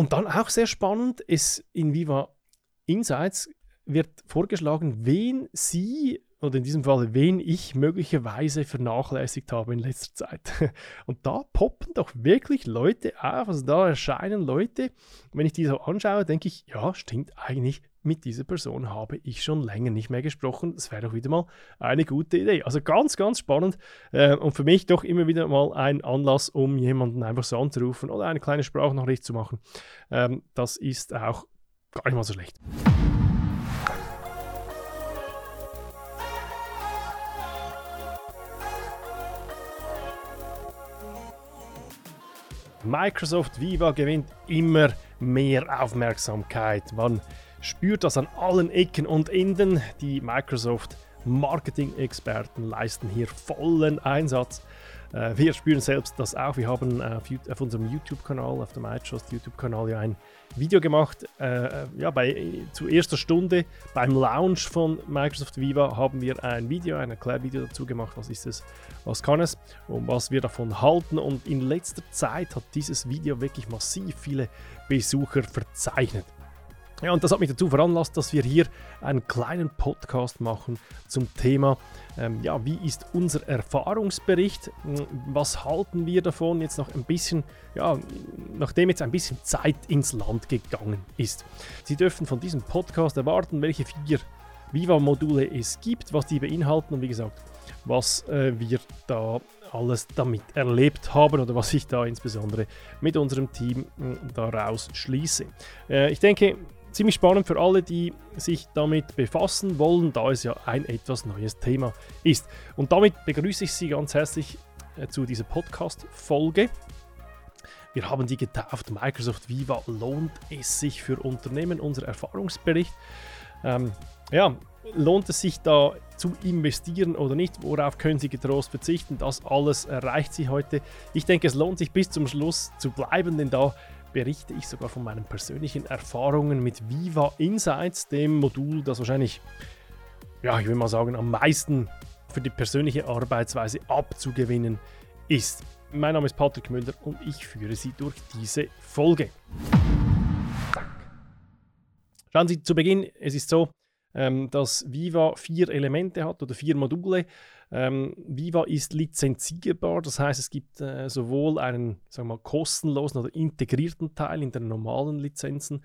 Und dann auch sehr spannend, ist in Viva Insights wird vorgeschlagen, wen Sie oder in diesem Fall, wen ich möglicherweise vernachlässigt habe in letzter Zeit. Und da poppen doch wirklich Leute auf, also da erscheinen Leute, wenn ich die so anschaue, denke ich, ja, stimmt eigentlich, mit dieser Person habe ich schon länger nicht mehr gesprochen. Das wäre doch wieder mal eine gute Idee. Also ganz, ganz spannend äh, und für mich doch immer wieder mal ein Anlass, um jemanden einfach so anzurufen oder eine kleine Sprachnachricht zu machen. Ähm, das ist auch gar nicht mal so schlecht. Microsoft Viva gewinnt immer mehr Aufmerksamkeit. Man spürt das an allen Ecken und Enden. Die Microsoft Marketing-Experten leisten hier vollen Einsatz. Äh, wir spüren selbst das auch. Wir haben auf, auf unserem YouTube-Kanal, auf dem iTrust YouTube-Kanal ja ein Video gemacht. Äh, ja, bei, zu erster Stunde beim Launch von Microsoft Viva haben wir ein Video, ein Erklärvideo dazu gemacht. Was ist es, was kann es und was wir davon halten. Und in letzter Zeit hat dieses Video wirklich massiv viele Besucher verzeichnet. Ja, und das hat mich dazu veranlasst, dass wir hier einen kleinen Podcast machen zum Thema, ähm, ja, wie ist unser Erfahrungsbericht? Hm, was halten wir davon jetzt noch ein bisschen, ja, nachdem jetzt ein bisschen Zeit ins Land gegangen ist? Sie dürfen von diesem Podcast erwarten, welche vier Viva-Module es gibt, was die beinhalten und wie gesagt, was äh, wir da alles damit erlebt haben oder was ich da insbesondere mit unserem Team äh, daraus schließe. Äh, ich denke, ziemlich spannend für alle, die sich damit befassen wollen, da es ja ein etwas neues Thema ist. Und damit begrüße ich Sie ganz herzlich äh, zu dieser Podcast-Folge. Wir haben die getauft, Microsoft Viva lohnt es sich für Unternehmen, unser Erfahrungsbericht. Ähm, ja, lohnt es sich da zu investieren oder nicht? Worauf können Sie getrost verzichten? Das alles erreicht Sie heute. Ich denke, es lohnt sich bis zum Schluss zu bleiben, denn da berichte ich sogar von meinen persönlichen Erfahrungen mit Viva Insights, dem Modul, das wahrscheinlich, ja, ich will mal sagen, am meisten für die persönliche Arbeitsweise abzugewinnen ist. Mein Name ist Patrick Müller und ich führe Sie durch diese Folge. Schauen Sie zu Beginn, es ist so, ähm, dass Viva vier Elemente hat oder vier Module. Ähm, Viva ist lizenzierbar, das heißt, es gibt äh, sowohl einen sagen wir mal, kostenlosen oder integrierten Teil in den normalen Lizenzen,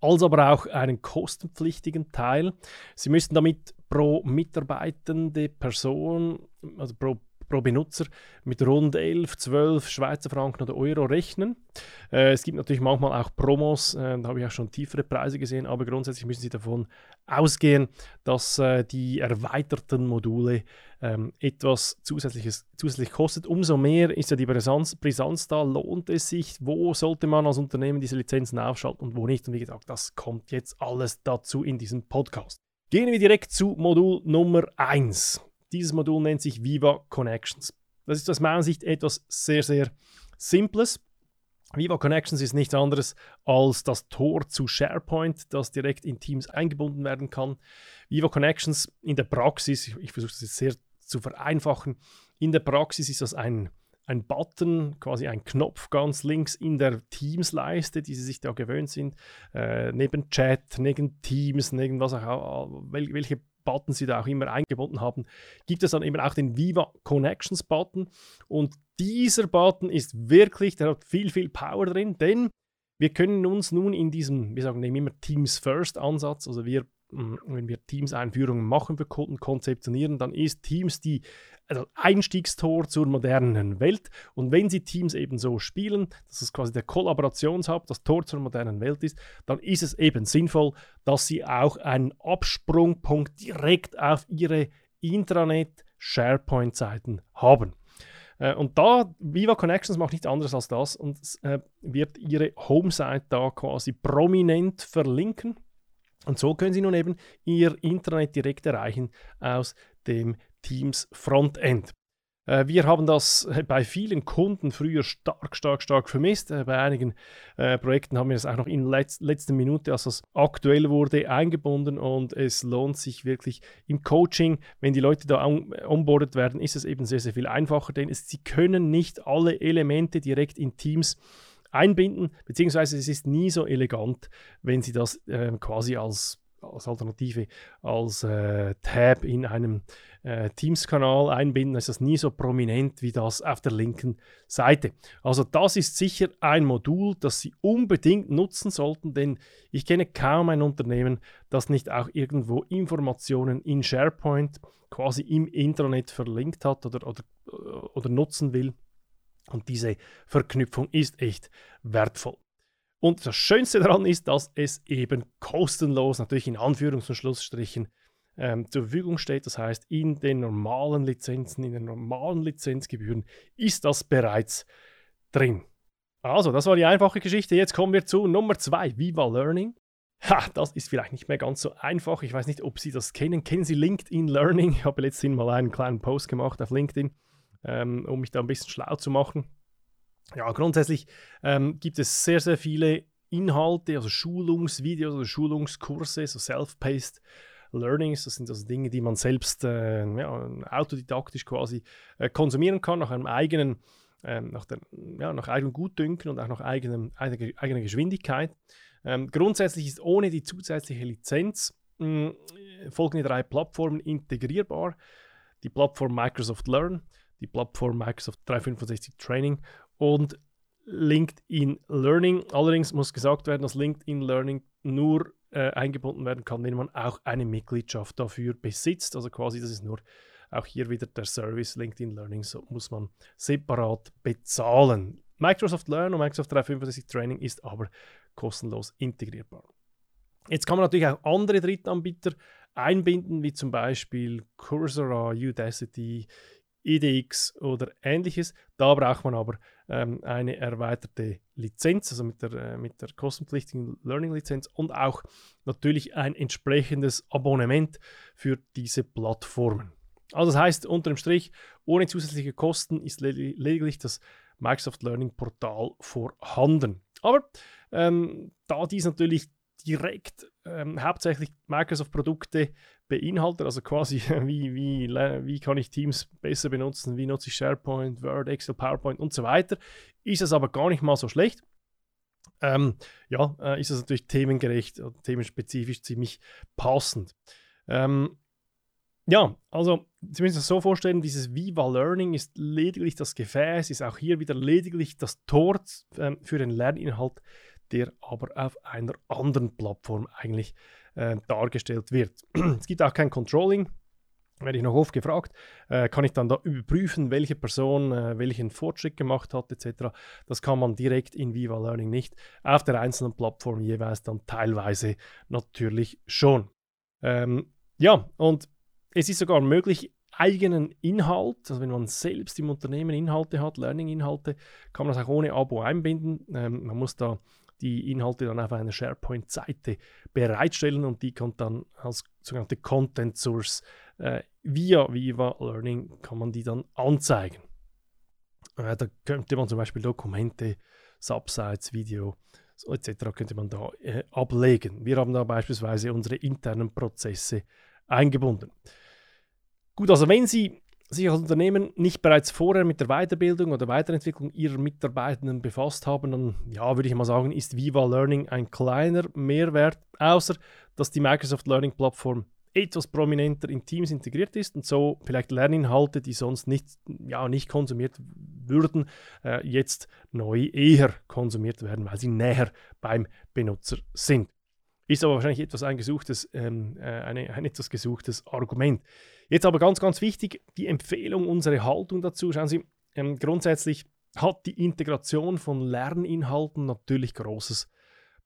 als aber auch einen kostenpflichtigen Teil. Sie müssen damit pro mitarbeitende Person, also pro pro Benutzer mit rund 11, 12 Schweizer Franken oder Euro rechnen. Äh, es gibt natürlich manchmal auch Promos, äh, da habe ich auch schon tiefere Preise gesehen, aber grundsätzlich müssen Sie davon ausgehen, dass äh, die erweiterten Module ähm, etwas Zusätzliches zusätzlich kostet. Umso mehr ist ja die Brisanz, Brisanz da, lohnt es sich, wo sollte man als Unternehmen diese Lizenzen aufschalten und wo nicht. Und wie gesagt, das kommt jetzt alles dazu in diesem Podcast. Gehen wir direkt zu Modul Nummer 1. Dieses Modul nennt sich Viva Connections. Das ist aus meiner Sicht etwas sehr, sehr Simples. Viva Connections ist nichts anderes als das Tor zu SharePoint, das direkt in Teams eingebunden werden kann. Viva Connections in der Praxis, ich, ich versuche das jetzt sehr zu vereinfachen, in der Praxis ist das ein, ein Button, quasi ein Knopf ganz links in der Teams-Leiste, die Sie sich da gewöhnt sind, äh, neben Chat, neben Teams, neben was auch, welche Button Sie da auch immer eingebunden haben, gibt es dann eben auch den Viva Connections Button. Und dieser Button ist wirklich, der hat viel, viel Power drin, denn wir können uns nun in diesem, wir sagen immer Teams First Ansatz, also wir wenn wir Teams-Einführungen machen für Kunden, konzeptionieren, dann ist Teams die also Einstiegstor zur modernen Welt. Und wenn Sie Teams eben so spielen, dass es quasi der Kollaborationshub, das Tor zur modernen Welt ist, dann ist es eben sinnvoll, dass Sie auch einen Absprungpunkt direkt auf Ihre Intranet-SharePoint-Seiten haben. Äh, und da, Viva Connections macht nichts anderes als das und äh, wird Ihre Home-Site da quasi prominent verlinken. Und so können Sie nun eben Ihr Intranet direkt erreichen aus dem Teams Frontend. Äh, wir haben das bei vielen Kunden früher stark, stark, stark vermisst. Äh, bei einigen äh, Projekten haben wir es auch noch in letz letzter Minute, als es aktuell wurde, eingebunden und es lohnt sich wirklich im Coaching, wenn die Leute da onboardet werden, ist es eben sehr, sehr viel einfacher, denn es, sie können nicht alle Elemente direkt in Teams einbinden, beziehungsweise es ist nie so elegant, wenn Sie das äh, quasi als als Alternative als äh, Tab in einem äh, Teams-Kanal einbinden, ist das nie so prominent wie das auf der linken Seite. Also das ist sicher ein Modul, das Sie unbedingt nutzen sollten, denn ich kenne kaum ein Unternehmen, das nicht auch irgendwo Informationen in SharePoint quasi im Intranet verlinkt hat oder, oder, oder nutzen will. Und diese Verknüpfung ist echt wertvoll. Und das Schönste daran ist, dass es eben kostenlos, natürlich in Anführungs- und Schlussstrichen, ähm, zur Verfügung steht. Das heißt, in den normalen Lizenzen, in den normalen Lizenzgebühren ist das bereits drin. Also, das war die einfache Geschichte. Jetzt kommen wir zu Nummer zwei, Viva Learning. Ha, das ist vielleicht nicht mehr ganz so einfach. Ich weiß nicht, ob Sie das kennen. Kennen Sie LinkedIn Learning? Ich habe letztens mal einen kleinen Post gemacht auf LinkedIn, ähm, um mich da ein bisschen schlau zu machen. Ja, grundsätzlich ähm, gibt es sehr, sehr viele Inhalte, also Schulungsvideos oder Schulungskurse, so Self-Paced Learnings. Das sind also Dinge, die man selbst äh, ja, autodidaktisch quasi äh, konsumieren kann, nach einem eigenen, äh, nach, der, ja, nach eigenem Gutdünken und auch nach eigenem, eigener, eigener Geschwindigkeit. Ähm, grundsätzlich ist ohne die zusätzliche Lizenz mh, folgende drei Plattformen integrierbar. Die Plattform Microsoft Learn, die Plattform Microsoft 365 Training und LinkedIn Learning. Allerdings muss gesagt werden, dass LinkedIn Learning nur äh, eingebunden werden kann, wenn man auch eine Mitgliedschaft dafür besitzt. Also quasi, das ist nur auch hier wieder der Service LinkedIn Learning, so muss man separat bezahlen. Microsoft Learn und Microsoft 365 Training ist aber kostenlos integrierbar. Jetzt kann man natürlich auch andere Drittanbieter einbinden, wie zum Beispiel Coursera, Udacity, EDX oder ähnliches. Da braucht man aber ähm, eine erweiterte Lizenz, also mit der, äh, mit der kostenpflichtigen Learning-Lizenz und auch natürlich ein entsprechendes Abonnement für diese Plattformen. Also das heißt, unter dem Strich, ohne zusätzliche Kosten ist lediglich das Microsoft Learning Portal vorhanden. Aber ähm, da dies natürlich direkt ähm, hauptsächlich Microsoft-Produkte beinhaltet, also quasi wie, wie, wie kann ich Teams besser benutzen, wie nutze ich SharePoint, Word, Excel, PowerPoint und so weiter, ist es aber gar nicht mal so schlecht. Ähm, ja, äh, ist es natürlich themengerecht und themenspezifisch ziemlich passend. Ähm, ja, also Sie müssen sich so vorstellen, dieses Viva Learning ist lediglich das Gefäß, ist auch hier wieder lediglich das Tor äh, für den Lerninhalt, der aber auf einer anderen Plattform eigentlich äh, dargestellt wird. es gibt auch kein Controlling. Werde ich noch oft gefragt, äh, kann ich dann da überprüfen, welche Person äh, welchen Fortschritt gemacht hat, etc. Das kann man direkt in Viva Learning nicht. Auf der einzelnen Plattform jeweils dann teilweise natürlich schon. Ähm, ja, und es ist sogar möglich, eigenen Inhalt, also wenn man selbst im Unternehmen Inhalte hat, Learning-Inhalte, kann man das auch ohne Abo einbinden. Ähm, man muss da die Inhalte dann auf einer SharePoint-Seite bereitstellen und die kommt dann als sogenannte Content Source äh, via Viva Learning kann man die dann anzeigen. Äh, da könnte man zum Beispiel Dokumente, Subsites, Video so etc. könnte man da äh, ablegen. Wir haben da beispielsweise unsere internen Prozesse eingebunden. Gut, also wenn Sie sich als Unternehmen nicht bereits vorher mit der Weiterbildung oder Weiterentwicklung ihrer Mitarbeitenden befasst haben, dann ja, würde ich mal sagen, ist Viva Learning ein kleiner Mehrwert, außer dass die Microsoft Learning Plattform etwas prominenter in Teams integriert ist und so vielleicht Lerninhalte, die sonst nicht, ja, nicht konsumiert würden, äh, jetzt neu eher konsumiert werden, weil sie näher beim Benutzer sind. Ist aber wahrscheinlich etwas ein gesuchtes, ähm, äh, eine, ein etwas gesuchtes Argument. Jetzt aber ganz, ganz wichtig, die Empfehlung, unsere Haltung dazu. Schauen Sie, ähm, grundsätzlich hat die Integration von Lerninhalten natürlich großes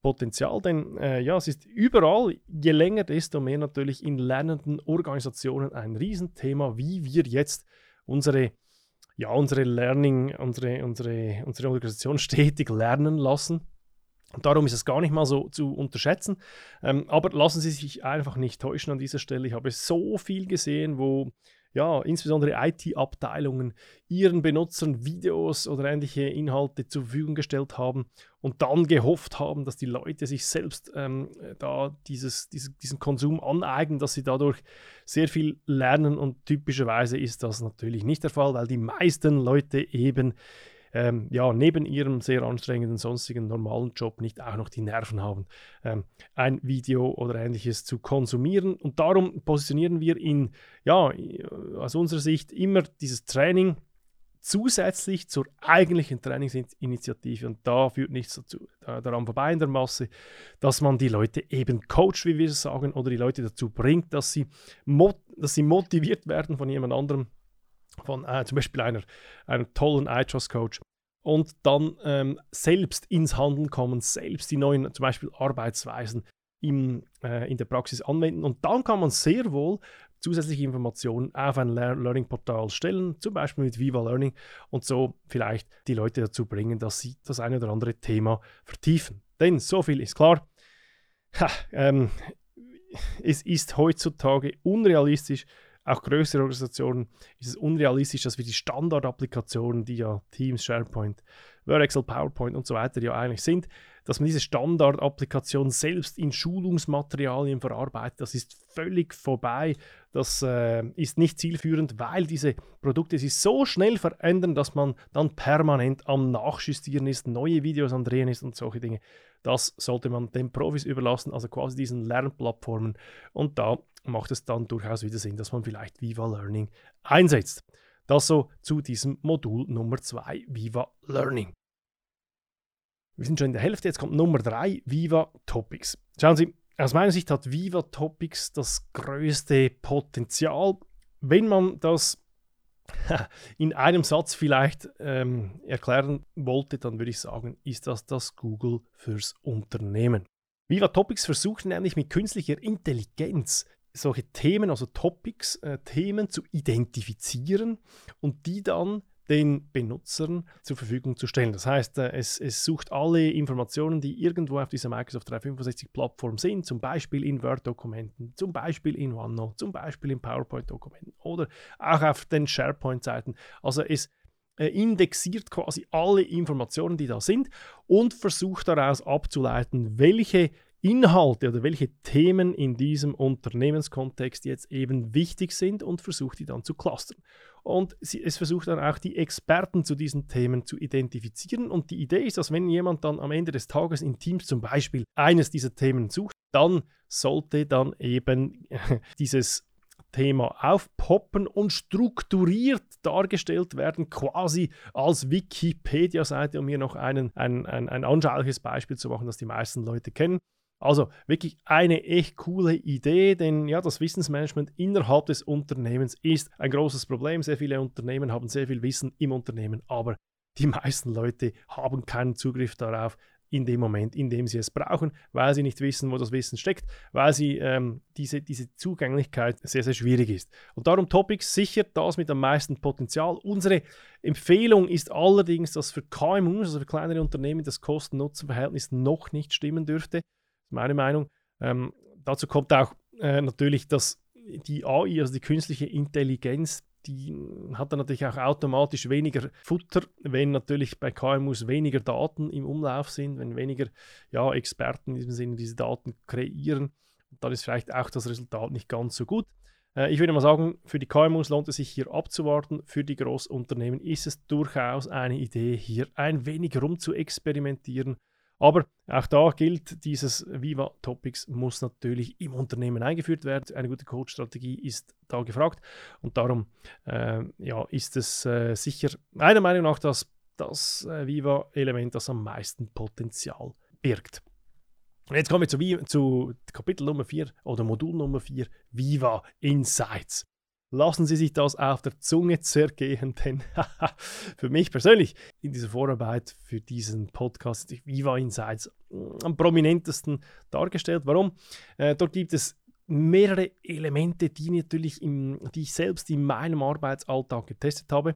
Potenzial, denn äh, ja, es ist überall, je länger, desto mehr natürlich in lernenden Organisationen ein Riesenthema, wie wir jetzt unsere, ja, unsere Learning, unsere, unsere, unsere Organisation stetig lernen lassen. Darum ist es gar nicht mal so zu unterschätzen. Ähm, aber lassen Sie sich einfach nicht täuschen an dieser Stelle. Ich habe so viel gesehen, wo ja, insbesondere IT-Abteilungen ihren Benutzern Videos oder ähnliche Inhalte zur Verfügung gestellt haben und dann gehofft haben, dass die Leute sich selbst ähm, da dieses, dieses, diesen Konsum aneignen, dass sie dadurch sehr viel lernen und typischerweise ist das natürlich nicht der Fall, weil die meisten Leute eben ähm, ja, neben ihrem sehr anstrengenden sonstigen normalen Job nicht auch noch die Nerven haben, ähm, ein Video oder ähnliches zu konsumieren. Und darum positionieren wir in, ja, aus unserer Sicht immer dieses Training zusätzlich zur eigentlichen Trainingsinitiative. Und da führt nichts dazu, daran vorbei in der Masse, dass man die Leute eben coacht, wie wir es sagen, oder die Leute dazu bringt, dass sie, dass sie motiviert werden von jemand anderem, von äh, zum Beispiel einer, einem tollen iTrust-Coach, und dann ähm, selbst ins Handeln kommen, selbst die neuen zum Beispiel Arbeitsweisen im, äh, in der Praxis anwenden. Und dann kann man sehr wohl zusätzliche Informationen auf ein Learning-Portal stellen, zum Beispiel mit Viva Learning und so vielleicht die Leute dazu bringen, dass sie das eine oder andere Thema vertiefen. Denn so viel ist klar, ha, ähm, es ist heutzutage unrealistisch, auch größere Organisationen ist es unrealistisch, dass wir die Standardapplikationen, die ja Teams, SharePoint, Word, Excel, PowerPoint und so weiter ja eigentlich sind, dass man diese Standardapplikation selbst in Schulungsmaterialien verarbeitet. Das ist völlig vorbei. Das äh, ist nicht zielführend, weil diese Produkte sich so schnell verändern, dass man dann permanent am Nachjustieren ist, neue Videos am Drehen ist und solche Dinge. Das sollte man den Profis überlassen, also quasi diesen Lernplattformen. Und da macht es dann durchaus wieder Sinn, dass man vielleicht Viva Learning einsetzt. Das so zu diesem Modul Nummer 2, Viva Learning. Wir sind schon in der Hälfte, jetzt kommt Nummer 3, Viva Topics. Schauen Sie, aus meiner Sicht hat Viva Topics das größte Potenzial, wenn man das in einem Satz vielleicht ähm, erklären wollte, dann würde ich sagen, ist das das Google fürs Unternehmen. Viva Topics versucht nämlich mit künstlicher Intelligenz solche Themen, also Topics, äh, Themen zu identifizieren und die dann den Benutzern zur Verfügung zu stellen. Das heißt, äh, es, es sucht alle Informationen, die irgendwo auf dieser Microsoft 365-Plattform sind, zum Beispiel in Word-Dokumenten, zum Beispiel in OneNote, zum Beispiel in PowerPoint-Dokumenten oder auch auf den SharePoint-Seiten. Also es äh, indexiert quasi alle Informationen, die da sind und versucht daraus abzuleiten, welche Inhalte oder welche Themen in diesem Unternehmenskontext jetzt eben wichtig sind und versucht die dann zu clustern. Und sie, es versucht dann auch die Experten zu diesen Themen zu identifizieren. Und die Idee ist, dass wenn jemand dann am Ende des Tages in Teams zum Beispiel eines dieser Themen sucht, dann sollte dann eben dieses Thema aufpoppen und strukturiert dargestellt werden, quasi als Wikipedia-Seite, um hier noch einen, ein, ein, ein anschauliches Beispiel zu machen, das die meisten Leute kennen. Also wirklich eine echt coole Idee, denn ja, das Wissensmanagement innerhalb des Unternehmens ist ein großes Problem. Sehr viele Unternehmen haben sehr viel Wissen im Unternehmen, aber die meisten Leute haben keinen Zugriff darauf in dem Moment, in dem sie es brauchen, weil sie nicht wissen, wo das Wissen steckt, weil sie ähm, diese, diese Zugänglichkeit sehr, sehr schwierig ist. Und darum Topics sichert das mit am meisten Potenzial. Unsere Empfehlung ist allerdings, dass für KMUs, also für kleinere Unternehmen, das Kosten-Nutzen-Verhältnis noch nicht stimmen dürfte meine Meinung. Ähm, dazu kommt auch äh, natürlich, dass die AI, also die künstliche Intelligenz, die hat dann natürlich auch automatisch weniger Futter, wenn natürlich bei KMUs weniger Daten im Umlauf sind, wenn weniger ja, Experten in diesem Sinne diese Daten kreieren. Dann ist vielleicht auch das Resultat nicht ganz so gut. Äh, ich würde mal sagen, für die KMUs lohnt es sich hier abzuwarten. Für die Großunternehmen ist es durchaus eine Idee, hier ein wenig rum zu experimentieren aber auch da gilt, dieses Viva Topics muss natürlich im Unternehmen eingeführt werden. Eine gute Coach-Strategie ist da gefragt und darum äh, ja, ist es äh, sicher meiner Meinung nach das, das äh, Viva-Element, das am meisten Potenzial birgt. Und jetzt kommen wir zu, zu Kapitel Nummer 4 oder Modul Nummer 4, Viva Insights. Lassen Sie sich das auf der Zunge zergehen, denn für mich persönlich in dieser Vorarbeit für diesen Podcast Viva Insights am prominentesten dargestellt. Warum? Äh, dort gibt es mehrere Elemente, die, natürlich im, die ich selbst in meinem Arbeitsalltag getestet habe.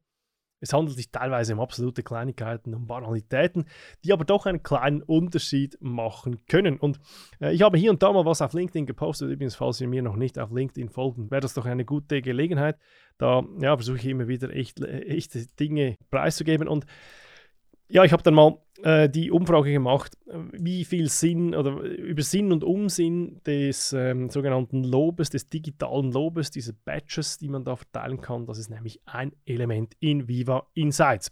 Es handelt sich teilweise um absolute Kleinigkeiten, um Banalitäten, die aber doch einen kleinen Unterschied machen können. Und äh, ich habe hier und da mal was auf LinkedIn gepostet. Übrigens, falls Sie mir noch nicht auf LinkedIn folgen, wäre das doch eine gute Gelegenheit. Da ja, versuche ich immer wieder echt, äh, echte Dinge preiszugeben. Und ja, ich habe dann mal äh, die Umfrage gemacht, wie viel Sinn oder über Sinn und Unsinn des ähm, sogenannten Lobes, des digitalen Lobes, diese Badges, die man da verteilen kann. Das ist nämlich ein Element in Viva Insights.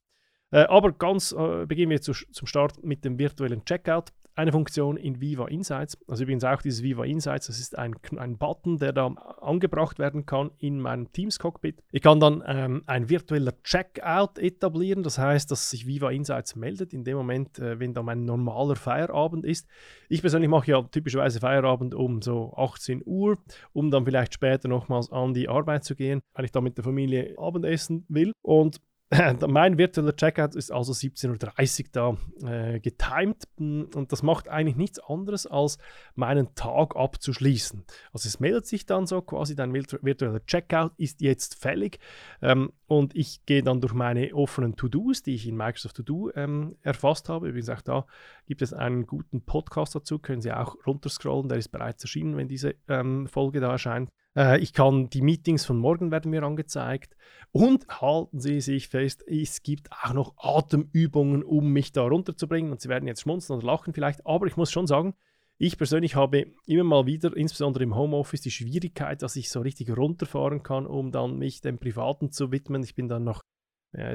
Äh, aber ganz äh, beginnen wir zu, zum Start mit dem virtuellen Checkout eine Funktion in Viva Insights. Also übrigens auch dieses Viva Insights, das ist ein, ein Button, der da angebracht werden kann in meinem Teams-Cockpit. Ich kann dann ähm, ein virtueller Checkout etablieren, das heißt, dass sich Viva Insights meldet in dem Moment, äh, wenn da mein normaler Feierabend ist. Ich persönlich mache ja typischerweise Feierabend um so 18 Uhr, um dann vielleicht später nochmals an die Arbeit zu gehen, weil ich da mit der Familie Abendessen will. Und mein virtueller Checkout ist also 17.30 Uhr da äh, getimed und das macht eigentlich nichts anderes, als meinen Tag abzuschließen. Also es meldet sich dann so quasi, dein virtueller Checkout ist jetzt fällig ähm, und ich gehe dann durch meine offenen To-Dos, die ich in Microsoft To-Do ähm, erfasst habe. Übrigens auch da gibt es einen guten Podcast dazu, können Sie auch runterscrollen, der ist bereits erschienen, wenn diese ähm, Folge da erscheint. Äh, ich kann die Meetings von morgen werden mir angezeigt. Und halten Sie sich fest, es gibt auch noch Atemübungen, um mich da runterzubringen. Und Sie werden jetzt schmunzeln oder lachen vielleicht. Aber ich muss schon sagen, ich persönlich habe immer mal wieder, insbesondere im Homeoffice, die Schwierigkeit, dass ich so richtig runterfahren kann, um dann mich dem Privaten zu widmen. Ich bin dann noch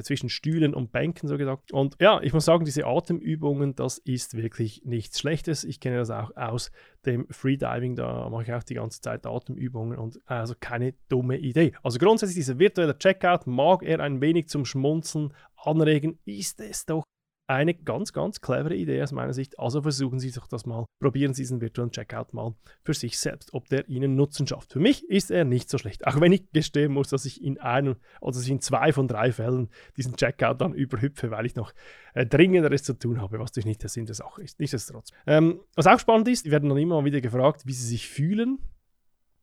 zwischen Stühlen und Bänken so gesagt. Und ja, ich muss sagen, diese Atemübungen, das ist wirklich nichts Schlechtes. Ich kenne das auch aus dem Freediving, da mache ich auch die ganze Zeit Atemübungen und also keine dumme Idee. Also grundsätzlich dieser virtuelle Checkout mag er ein wenig zum Schmunzeln anregen, ist es doch eine ganz, ganz clevere Idee aus meiner Sicht. Also versuchen Sie doch das mal. Probieren Sie diesen virtuellen Checkout mal für sich selbst, ob der Ihnen Nutzen schafft. Für mich ist er nicht so schlecht. Auch wenn ich gestehen muss, dass ich in einem, also in zwei von drei Fällen diesen Checkout dann überhüpfe, weil ich noch äh, Dringenderes zu tun habe, was natürlich nicht der Sinn der Sache ist. Nichtsdestotrotz. Ähm, was auch spannend ist, werden dann immer wieder gefragt, wie Sie sich fühlen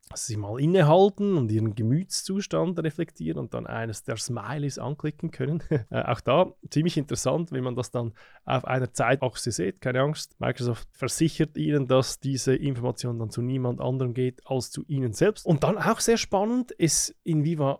dass sie mal innehalten und ihren Gemütszustand reflektieren und dann eines der Smileys anklicken können. äh, auch da ziemlich interessant, wenn man das dann auf einer Zeitachse sieht. Keine Angst, Microsoft versichert Ihnen, dass diese Information dann zu niemand anderem geht als zu Ihnen selbst. Und dann auch sehr spannend, ist in Viva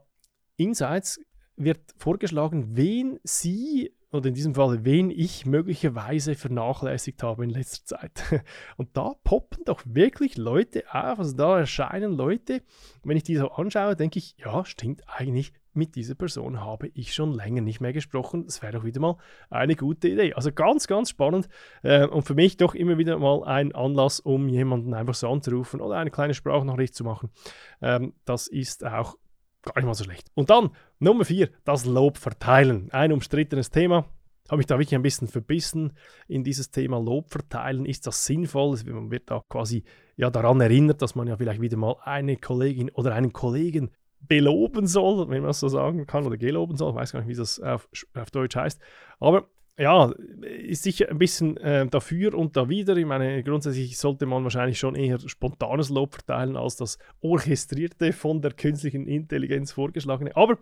Insights wird vorgeschlagen, wen Sie oder in diesem Fall, wen ich möglicherweise vernachlässigt habe in letzter Zeit. Und da poppen doch wirklich Leute auf, also da erscheinen Leute, wenn ich die so anschaue, denke ich, ja, stimmt eigentlich, mit dieser Person habe ich schon länger nicht mehr gesprochen. Das wäre doch wieder mal eine gute Idee. Also ganz, ganz spannend äh, und für mich doch immer wieder mal ein Anlass, um jemanden einfach so anzurufen oder eine kleine Sprachnachricht zu machen. Ähm, das ist auch Gar nicht mal so schlecht. Und dann Nummer 4, das Lob verteilen. Ein umstrittenes Thema. Habe mich da wirklich ein bisschen verbissen in dieses Thema Lob verteilen. Ist das sinnvoll? Man wird da quasi ja daran erinnert, dass man ja vielleicht wieder mal eine Kollegin oder einen Kollegen beloben soll, wenn man es so sagen kann, oder geloben soll. Ich weiß gar nicht, wie das auf, auf Deutsch heißt. Aber ja, ist sicher ein bisschen äh, dafür und da wieder. Ich meine, grundsätzlich sollte man wahrscheinlich schon eher spontanes Lob verteilen als das orchestrierte von der künstlichen Intelligenz vorgeschlagene. Aber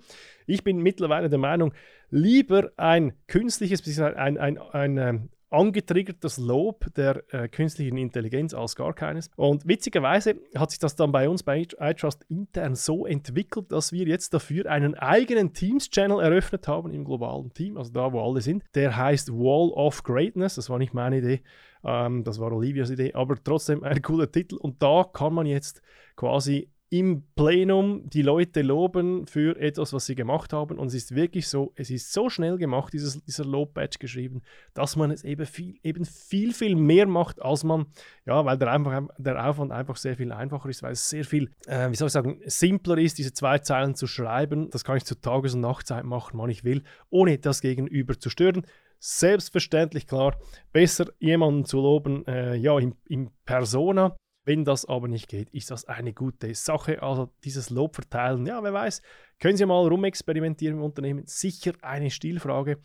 ich bin mittlerweile der Meinung, lieber ein künstliches, ein, ein, ein, ein, ähm, angetriggertes Lob der äh, künstlichen Intelligenz als gar keines. Und witzigerweise hat sich das dann bei uns bei iTrust intern so entwickelt, dass wir jetzt dafür einen eigenen Teams-Channel eröffnet haben im globalen Team, also da, wo alle sind. Der heißt Wall of Greatness. Das war nicht meine Idee, ähm, das war Olivias Idee, aber trotzdem ein cooler Titel. Und da kann man jetzt quasi im Plenum die Leute loben für etwas, was sie gemacht haben. Und es ist wirklich so, es ist so schnell gemacht, dieses, dieser Lob-Badge geschrieben, dass man es eben viel, eben viel, viel mehr macht, als man, ja, weil der, einfach, der Aufwand einfach sehr viel einfacher ist, weil es sehr viel, äh, wie soll ich sagen, simpler ist, diese zwei Zeilen zu schreiben. Das kann ich zur Tages- und Nachtzeit machen, wann ich will, ohne das Gegenüber zu stören. Selbstverständlich klar, besser jemanden zu loben, äh, ja, im, im Persona, wenn das aber nicht geht, ist das eine gute Sache. Also dieses Lob verteilen, ja, wer weiß, können Sie mal rumexperimentieren im Unternehmen. Sicher eine Stilfrage,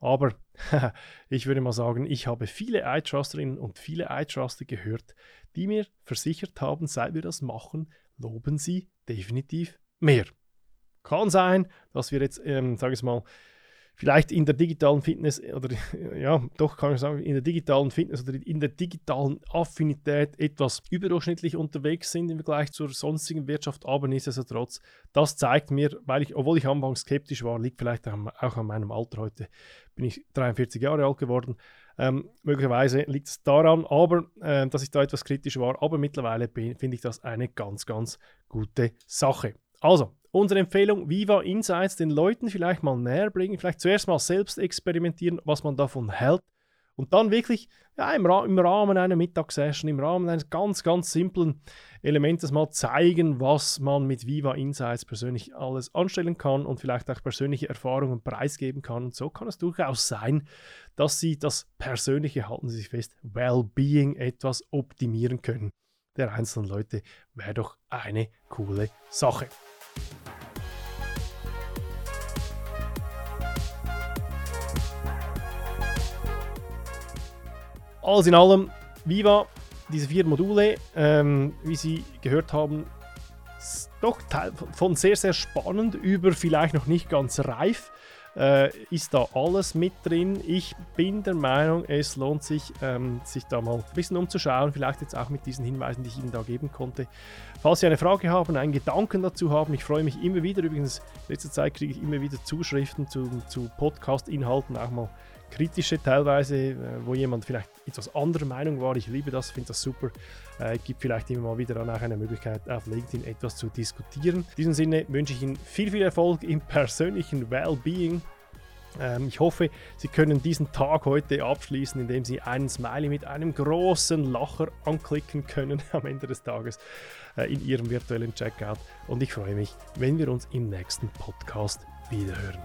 aber ich würde mal sagen, ich habe viele iTrusterinnen und viele iTruster gehört, die mir versichert haben, seit wir das machen, loben sie definitiv mehr. Kann sein, dass wir jetzt, ähm, sage ich mal, vielleicht in der digitalen Fitness oder ja, doch kann ich sagen, in der digitalen Fitness oder in der digitalen Affinität etwas überdurchschnittlich unterwegs sind im Vergleich zur sonstigen Wirtschaft, aber nichtsdestotrotz, das zeigt mir, weil ich, obwohl ich am Anfang skeptisch war, liegt vielleicht auch an meinem Alter heute, bin ich 43 Jahre alt geworden, ähm, möglicherweise liegt es daran, aber äh, dass ich da etwas kritisch war, aber mittlerweile finde ich das eine ganz, ganz gute Sache. Also, unsere Empfehlung, Viva Insights den Leuten vielleicht mal näher bringen, vielleicht zuerst mal selbst experimentieren, was man davon hält und dann wirklich ja, im, Ra im Rahmen einer Mittagssession, im Rahmen eines ganz, ganz simplen Elementes mal zeigen, was man mit Viva Insights persönlich alles anstellen kann und vielleicht auch persönliche Erfahrungen preisgeben kann. Und so kann es durchaus sein, dass Sie das persönliche, halten Sie sich fest, Wellbeing etwas optimieren können. Der einzelnen Leute wäre doch eine coole Sache. Alles in allem, Viva, diese vier Module, ähm, wie Sie gehört haben, doch von sehr, sehr spannend über vielleicht noch nicht ganz reif. Äh, ist da alles mit drin. Ich bin der Meinung, es lohnt sich, ähm, sich da mal ein bisschen umzuschauen, vielleicht jetzt auch mit diesen Hinweisen, die ich Ihnen da geben konnte. Falls Sie eine Frage haben, einen Gedanken dazu haben, ich freue mich immer wieder, übrigens, in letzter Zeit kriege ich immer wieder Zuschriften zu, zu Podcast-Inhalten, auch mal kritische teilweise, äh, wo jemand vielleicht etwas anderer Meinung war. Ich liebe das, finde das super. Äh, gibt vielleicht immer mal wieder dann auch eine Möglichkeit, auf LinkedIn etwas zu diskutieren. In diesem Sinne wünsche ich Ihnen viel, viel Erfolg im persönlichen Wellbeing. Ähm, ich hoffe, Sie können diesen Tag heute abschließen, indem Sie einen Smiley mit einem großen Lacher anklicken können am Ende des Tages äh, in Ihrem virtuellen Checkout. Und ich freue mich, wenn wir uns im nächsten Podcast wiederhören.